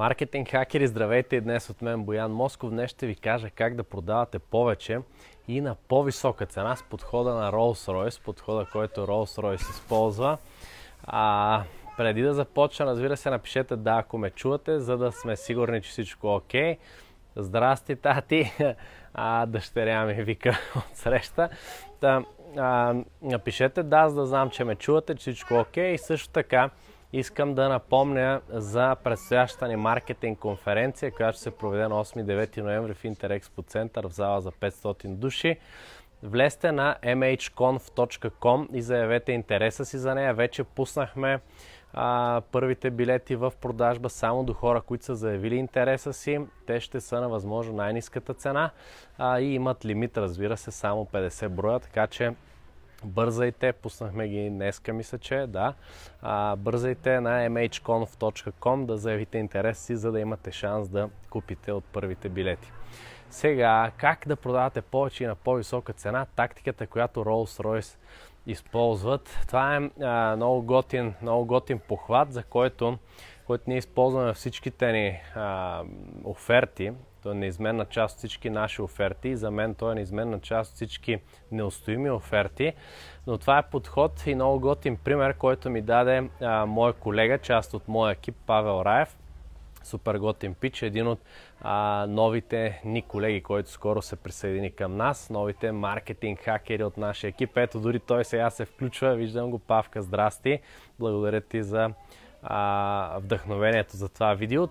Маркетинг хакери, здравейте днес от мен Боян Москов. Днес ще ви кажа как да продавате повече и на по-висока цена с подхода на Rolls-Royce, подхода, който Rolls-Royce използва. А, преди да започна, разбира се, напишете да, ако ме чувате, за да сме сигурни, че всичко е окей. Здрасти, тати! А, дъщеря ми вика от среща. Да, а, напишете да, за да знам, че ме чувате, че всичко е окей. И също така, Искам да напомня за предстоящата ни маркетинг конференция, която ще се проведе на 8-9 ноември в Интерекспо център в зала за 500 души. Влезте на mhconf.com и заявете интереса си за нея. Вече пуснахме а, първите билети в продажба само до хора, които са заявили интереса си. Те ще са на възможно най-низката цена а, и имат лимит, разбира се, само 50 броя, така че Бързайте, пуснахме ги днеска, мисля, че да. А, бързайте на mhconf.com да заявите интерес си, за да имате шанс да купите от първите билети. Сега, как да продавате повече и на по-висока цена? Тактиката, която Rolls-Royce използват. Това е а, много, готин, много готин похват, за който, който ние използваме всичките ни а, оферти. Той е неизменна част от всички наши оферти и за мен той е неизменна част от всички неустоими оферти. Но това е подход и много готин пример, който ми даде а, мой колега, част от моя екип, Павел Раев. Супер готин пич, един от а, новите ни колеги, който скоро се присъедини към нас, новите маркетинг хакери от нашия екип. Ето дори той сега се включва, виждам го, Павка, здрасти. Благодаря ти за а, вдъхновението за това видео.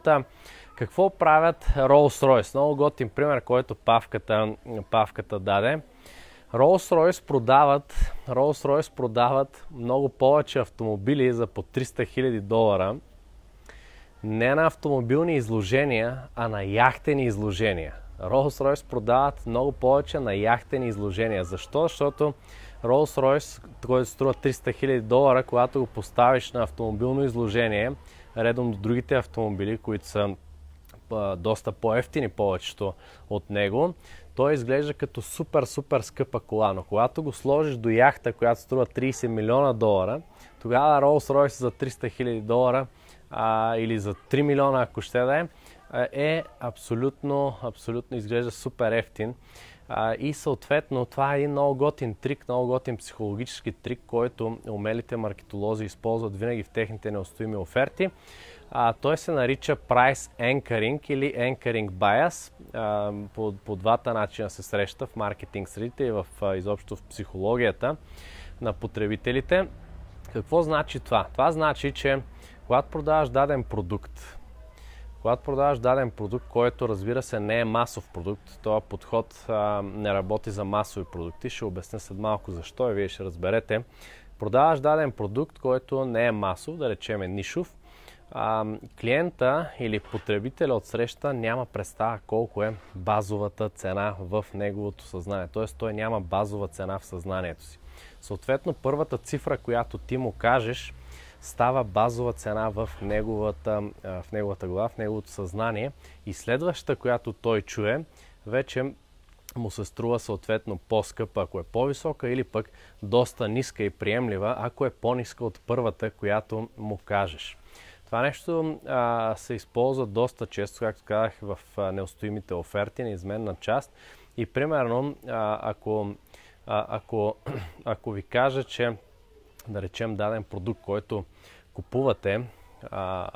Какво правят Rolls-Royce? Много готин пример, който Павката, Павката даде. Rolls-Royce продават, Rolls-Royce продават много повече автомобили за по 300 000 долара. Не на автомобилни изложения, а на яхтени изложения. Rolls-Royce продават много повече на яхтени изложения. Защо? Защото Rolls-Royce, който струва 300 000 долара, когато го поставиш на автомобилно изложение, редом до другите автомобили, които са доста по-ефтини повечето от него, той изглежда като супер, супер скъпа кола. Но когато го сложиш до яхта, която струва 30 милиона долара, тогава Rolls-Royce за 300 хиляди долара а, или за 3 милиона, ако ще да е, е абсолютно, абсолютно изглежда супер ефтин. А, и съответно това е един много готин трик, много готин психологически трик, който умелите маркетолози използват винаги в техните неустоими оферти. А, той се нарича Price Anchoring или Anchoring Bias. А, по, по двата начина се среща в маркетинг средите и в, а, изобщо в психологията на потребителите. Какво значи това? Това значи, че когато продаваш даден продукт, когато продаваш даден продукт, който разбира се не е масов продукт, този подход а, не работи за масови продукти, ще обясня след малко защо и вие ще разберете. Продаваш даден продукт, който не е масов, да речем е нишов, а, клиента или потребителя от среща няма представа колко е базовата цена в неговото съзнание. Т.е. той няма базова цена в съзнанието си. Съответно, първата цифра, която ти му кажеш, става базова цена в неговата, в неговата глава, в неговото съзнание и следващата, която той чуе, вече му се струва съответно по-скъпа, ако е по-висока или пък доста ниска и приемлива, ако е по-ниска от първата, която му кажеш. Това нещо а, се използва доста често, както казах, в неустоимите оферти, неизменна част. И примерно, а, ако, а, ако, ако ви кажа, че да речем даден продукт, който купувате, а,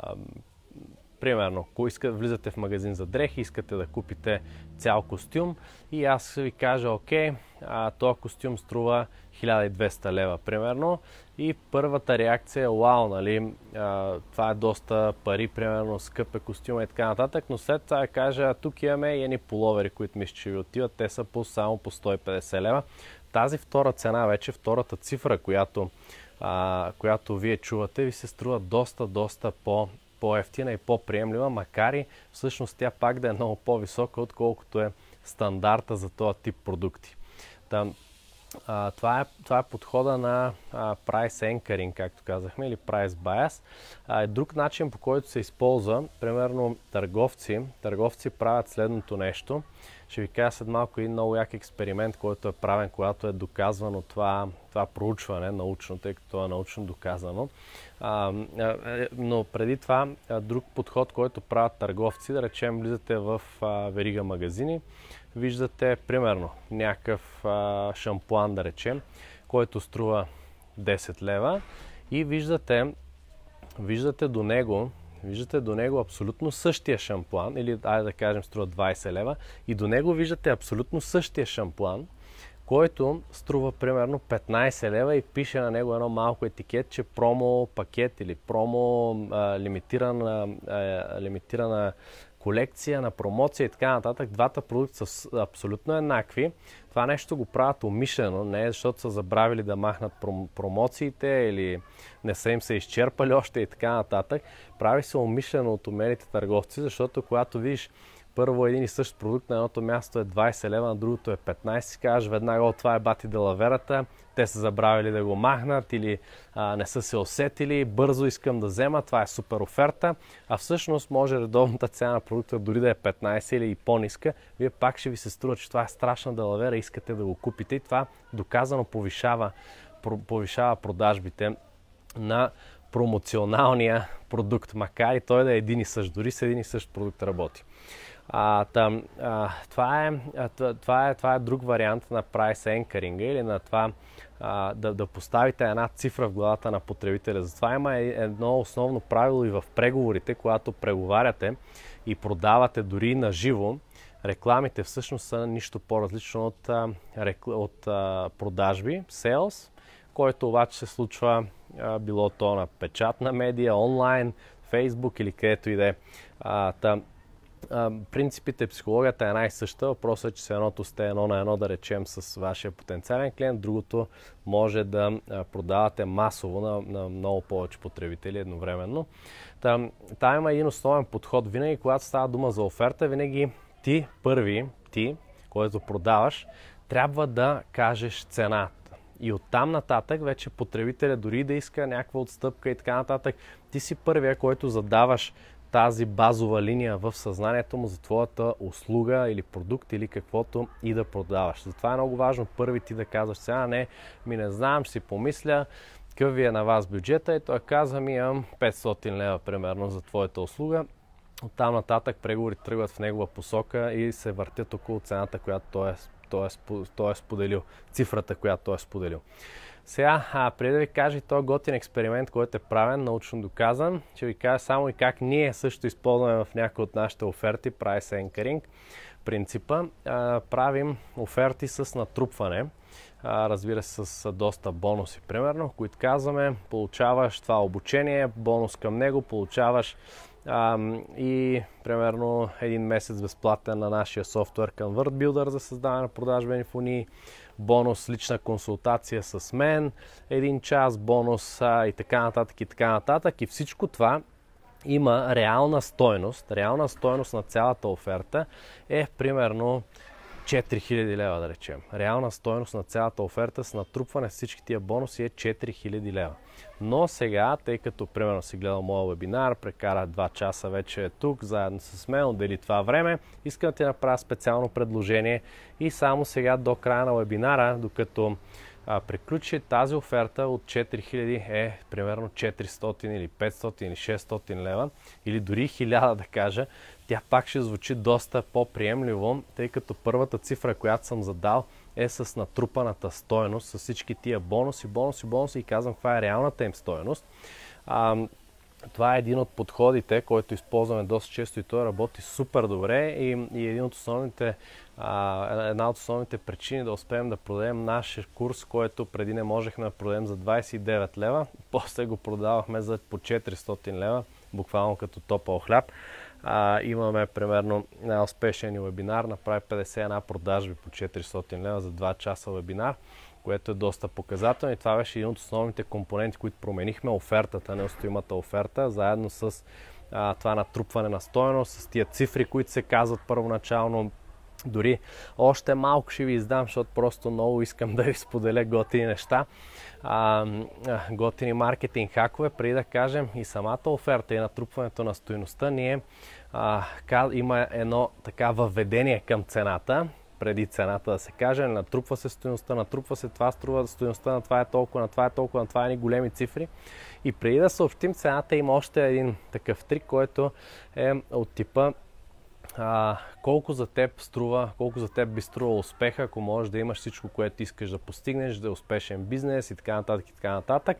Примерно, ако искате, влизате в магазин за дрехи, искате да купите цял костюм и аз ви кажа, окей, а, този костюм струва 1200 лева, примерно, и първата реакция е, вау, нали, а, това е доста пари, примерно, скъп е костюма и така нататък, но след това кажа, тук имаме и едни половери, които мисля, че ви отиват, те са по, само по 150 лева. Тази втора цена, вече втората цифра, която, а, която вие чувате, ви се струва доста, доста по по-ефтина и по-приемлива, макар и всъщност тя пак да е много по-висока, отколкото е стандарта за този тип продукти. Та, а, това, е, това е подхода на а, price anchoring, както казахме, или price bias. А, е друг начин, по който се използва, примерно търговци, търговци правят следното нещо. Ще ви кажа след малко един много як експеримент, който е правен, когато е доказвано това, това проучване научно, тъй като е научно доказано. А, а, но преди това, друг подход, който правят търговци, да речем, влизате в а, верига магазини, виждате примерно някакъв а, шампуан, да речем, който струва 10 лева и виждате, виждате до него Виждате до него абсолютно същия шампуан, или айде да кажем струва 20 лева, и до него виждате абсолютно същия шампуан, който струва примерно 15 лева и пише на него едно малко етикет, че промо пакет или промо а, лимитирана, а, лимитирана колекция, на промоция и така нататък. Двата продукта са абсолютно еднакви. Това нещо го правят умишлено, не защото са забравили да махнат промоциите или не са им се изчерпали още и така нататък. Прави се умишлено от умелите търговци, защото когато видиш първо един и същ продукт на едното място е 20 лева, на другото е 15, си кажеш веднага, от това е бати делаверата, те са забравили да го махнат или а, не са се усетили, бързо искам да взема, това е супер оферта, а всъщност може редовната цена на продукта дори да е 15 или и по-ниска, вие пак ще ви се струва, че това е страшна делавера, искате да го купите и това доказано повишава, повишава продажбите на промоционалния продукт, макар и той да е един и същ, дори с един и същ продукт работи. А, там, а, това, е, това, е, това е друг вариант на price anchoring или на това а, да, да поставите една цифра в главата на потребителя. Затова има едно основно правило и в преговорите, когато преговаряте и продавате дори на живо, рекламите всъщност са нищо по-различно от, от продажби, sales, който обаче се случва а, било то на печатна медия, онлайн, фейсбук или където и да е принципите, психологията е най-съща. Въпросът е, че с едното сте едно на едно, да речем, с вашия потенциален клиент, другото може да продавате масово на, на много повече потребители едновременно. Там, там има един основен подход. Винаги, когато става дума за оферта, винаги ти първи, ти, който продаваш, трябва да кажеш цената. И оттам нататък вече потребителя дори да иска някаква отстъпка и така нататък, ти си първия, който задаваш тази базова линия в съзнанието му за твоята услуга или продукт или каквото и да продаваш. Затова е много важно първи ти да казваш сега, не, ми не знам, ще си помисля, какъв е на вас бюджета и той казва ми имам 500 лева примерно за твоята услуга. Оттам нататък преговори тръгват в негова посока и се въртят около цената, която той е, той е, той е споделил, цифрата, която той е споделил. Сега, а, преди да ви кажа и този готин експеримент, който е правен, научно доказан, ще ви кажа само и как ние също използваме в някои от нашите оферти Price Anchoring принципа. А, правим оферти с натрупване, а, разбира се с доста бонуси, примерно, които казваме, получаваш това обучение, бонус към него, получаваш а, и примерно един месец безплатен на нашия софтуер Convert Builder за създаване на продажбени фунии, бонус лична консултация с мен, един час бонус и така нататък и така нататък. И всичко това има реална стойност. Реална стойност на цялата оферта е примерно 4000 лева, да речем. Реална стойност на цялата оферта с натрупване всички тия бонуси е 4000 лева. Но сега, тъй като примерно си гледал моя вебинар, прекара 2 часа вече е тук, заедно с мен, отдели това време, искам да ти направя специално предложение и само сега до края на вебинара, докато а, приключи тази оферта от 4000 е примерно 400 или 500 или 600 лева или дори 1000 да кажа, тя пак ще звучи доста по-приемливо, тъй като първата цифра, която съм задал е с натрупаната стоеност, с всички тия бонуси, бонуси, бонуси и казвам каква е реалната им стоеност. А, това е един от подходите, който използваме доста често и той работи супер добре и, и един от основните, а, една от основните причини да успеем да продадем нашия курс, който преди не можехме да продадем за 29 лева, после го продавахме за по 400 лева, буквално като топъл хляб. А, имаме примерно най-успешен вебинар, направи 51 продажби по 400 лева за 2 часа вебинар, което е доста показателно. И това беше един от основните компоненти, които променихме офертата, неустоимата оферта, заедно с а, това натрупване на стоеност, с тия цифри, които се казват първоначално. Дори още малко ще ви издам, защото просто много искам да ви споделя готини неща. А, готини маркетинг хакове, преди да кажем и самата оферта и натрупването на стоеността, ние а, има едно така въведение към цената, преди цената да се каже, натрупва се стоеността, натрупва се това, струва стоеността на това е толкова, на това е толкова, на това е ни големи цифри. И преди да съобщим цената, има още един такъв трик, който е от типа а, колко за теб струва, колко за теб би струва успеха, ако можеш да имаш всичко, което искаш да постигнеш, да е успешен бизнес и така нататък и така нататък.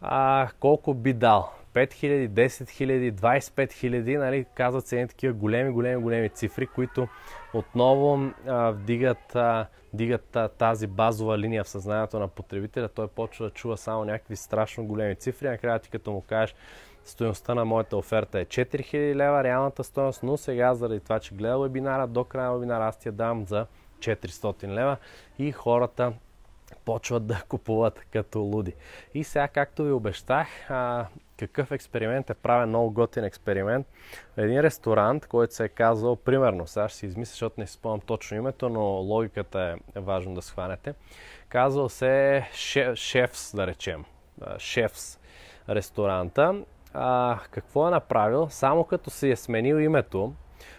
А, колко би дал? 5000, 10 000, 25 000, нали, казват се едни такива големи, големи, големи цифри, които отново а, вдигат, а, вдигат а, тази базова линия в съзнанието на потребителя. Той почва да чува само някакви страшно големи цифри. Накрая ти като му кажеш, Стоеността на моята оферта е 4000 лева, реалната стоеност, но сега заради това, че гледа вебинара, до края на вебинара аз ти я дам за 400 лева и хората почват да купуват като луди. И сега, както ви обещах, а, какъв експеримент е правен, много готин експеримент. Един ресторант, който се е казал, примерно, сега ще си измисля, защото не си спомням точно името, но логиката е важно да схванете. Казал се Шефс, да речем. Шефс ресторанта а, какво е направил? Само като си е сменил името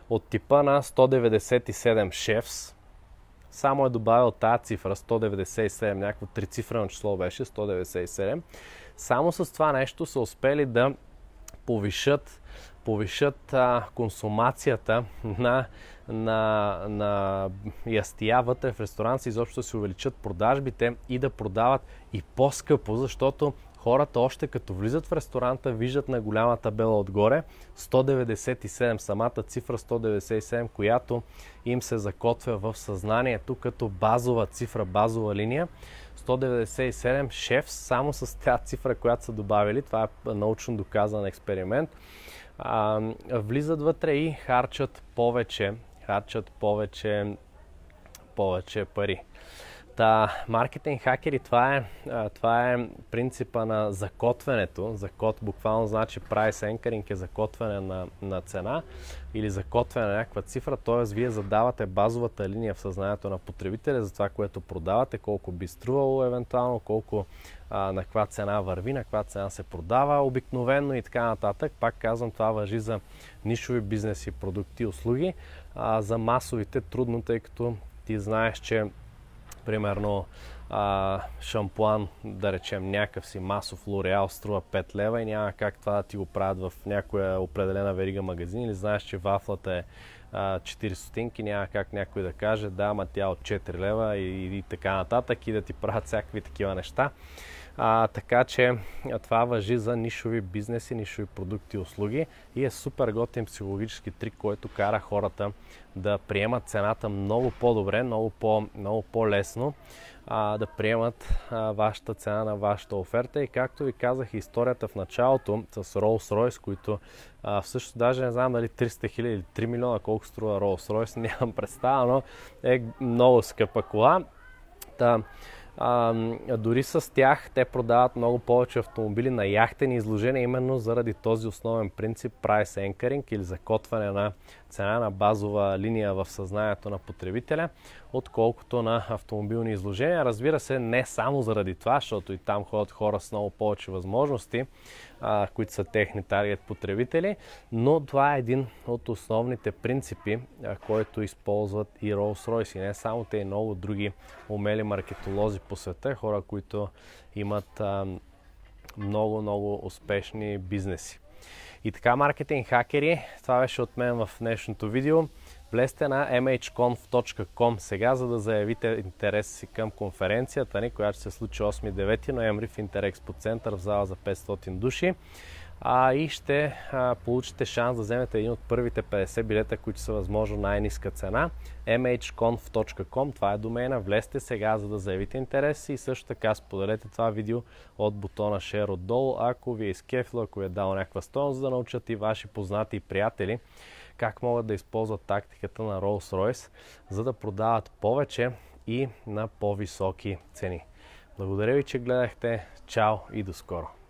от типа на 197 шефс, само е добавил тази цифра 197, някакво трицифрено число беше 197. Само с това нещо са успели да повишат, повишат а, консумацията на, на, на ястия вътре в ресторант, изобщо да се увеличат продажбите и да продават и по-скъпо, защото хората още като влизат в ресторанта, виждат на голяма табела отгоре 197, самата цифра 197, която им се закотвя в съзнанието като базова цифра, базова линия. 197 шеф само с тази цифра, която са добавили. Това е научно доказан експеримент. А, влизат вътре и харчат повече, харчат повече, повече пари. Та, маркетинг хакери, това е, това е принципа на закотвянето. Закот буквално значи price anchoring е закотвяне на, на цена или закотвяне на някаква цифра, т.е. вие задавате базовата линия в съзнанието на потребителя за това, което продавате, колко би струвало евентуално, колко а, на каква цена върви, на каква цена се продава обикновенно и така нататък. Пак казвам, това въжи за нишови бизнеси, продукти, услуги. А, за масовите трудно, тъй като ти знаеш, че примерно а, шампуан, да речем някакъв си масов Лореал струва 5 лева и няма как това да ти го правят в някоя определена верига магазин. Или знаеш, че вафлата е а, 4 стотинки, няма как някой да каже да, ма тя от 4 лева и, и така нататък и да ти правят всякакви такива неща. А, така че това въжи за нишови бизнеси, нишови продукти и услуги и е супер готин психологически трик, който кара хората да приемат цената много по-добре, много, по, много по-лесно, а, да приемат а, вашата цена на вашата оферта. И както ви казах, историята в началото с Rolls-Royce, които а, всъщност даже не знам дали 300 хиляди или 3 милиона колко струва Rolls-Royce, нямам представа, но е много скъпа кола. Та, а, дори с тях те продават много повече автомобили на яхтени изложения, именно заради този основен принцип price anchoring или закотване на цена на базова линия в съзнанието на потребителя, отколкото на автомобилни изложения. Разбира се, не само заради това, защото и там ходят хора с много повече възможности, а, които са техни таргет потребители, но това е един от основните принципи, а, който използват и Rolls-Royce. И не само те, и много други умели маркетолози по света, хора, които имат много, много успешни бизнеси. И така, маркетинг хакери, това беше от мен в днешното видео. Влезте на mhconf.com сега, за да заявите интерес си към конференцията ни, която ще се случи 8-9 ноември в Интерекспо център в зала за 500 души. А, и ще а, получите шанс да вземете един от първите 50 билета, които са възможно най-низка цена. mhconf.com, това е домена. Влезте сега, за да заявите интерес и също така споделете това видео от бутона Share отдолу, ако ви е изкефило, ако ви е дал някаква стоеност, за да научат и ваши познати и приятели как могат да използват тактиката на Rolls-Royce, за да продават повече и на по-високи цени. Благодаря ви, че гледахте. Чао и до скоро!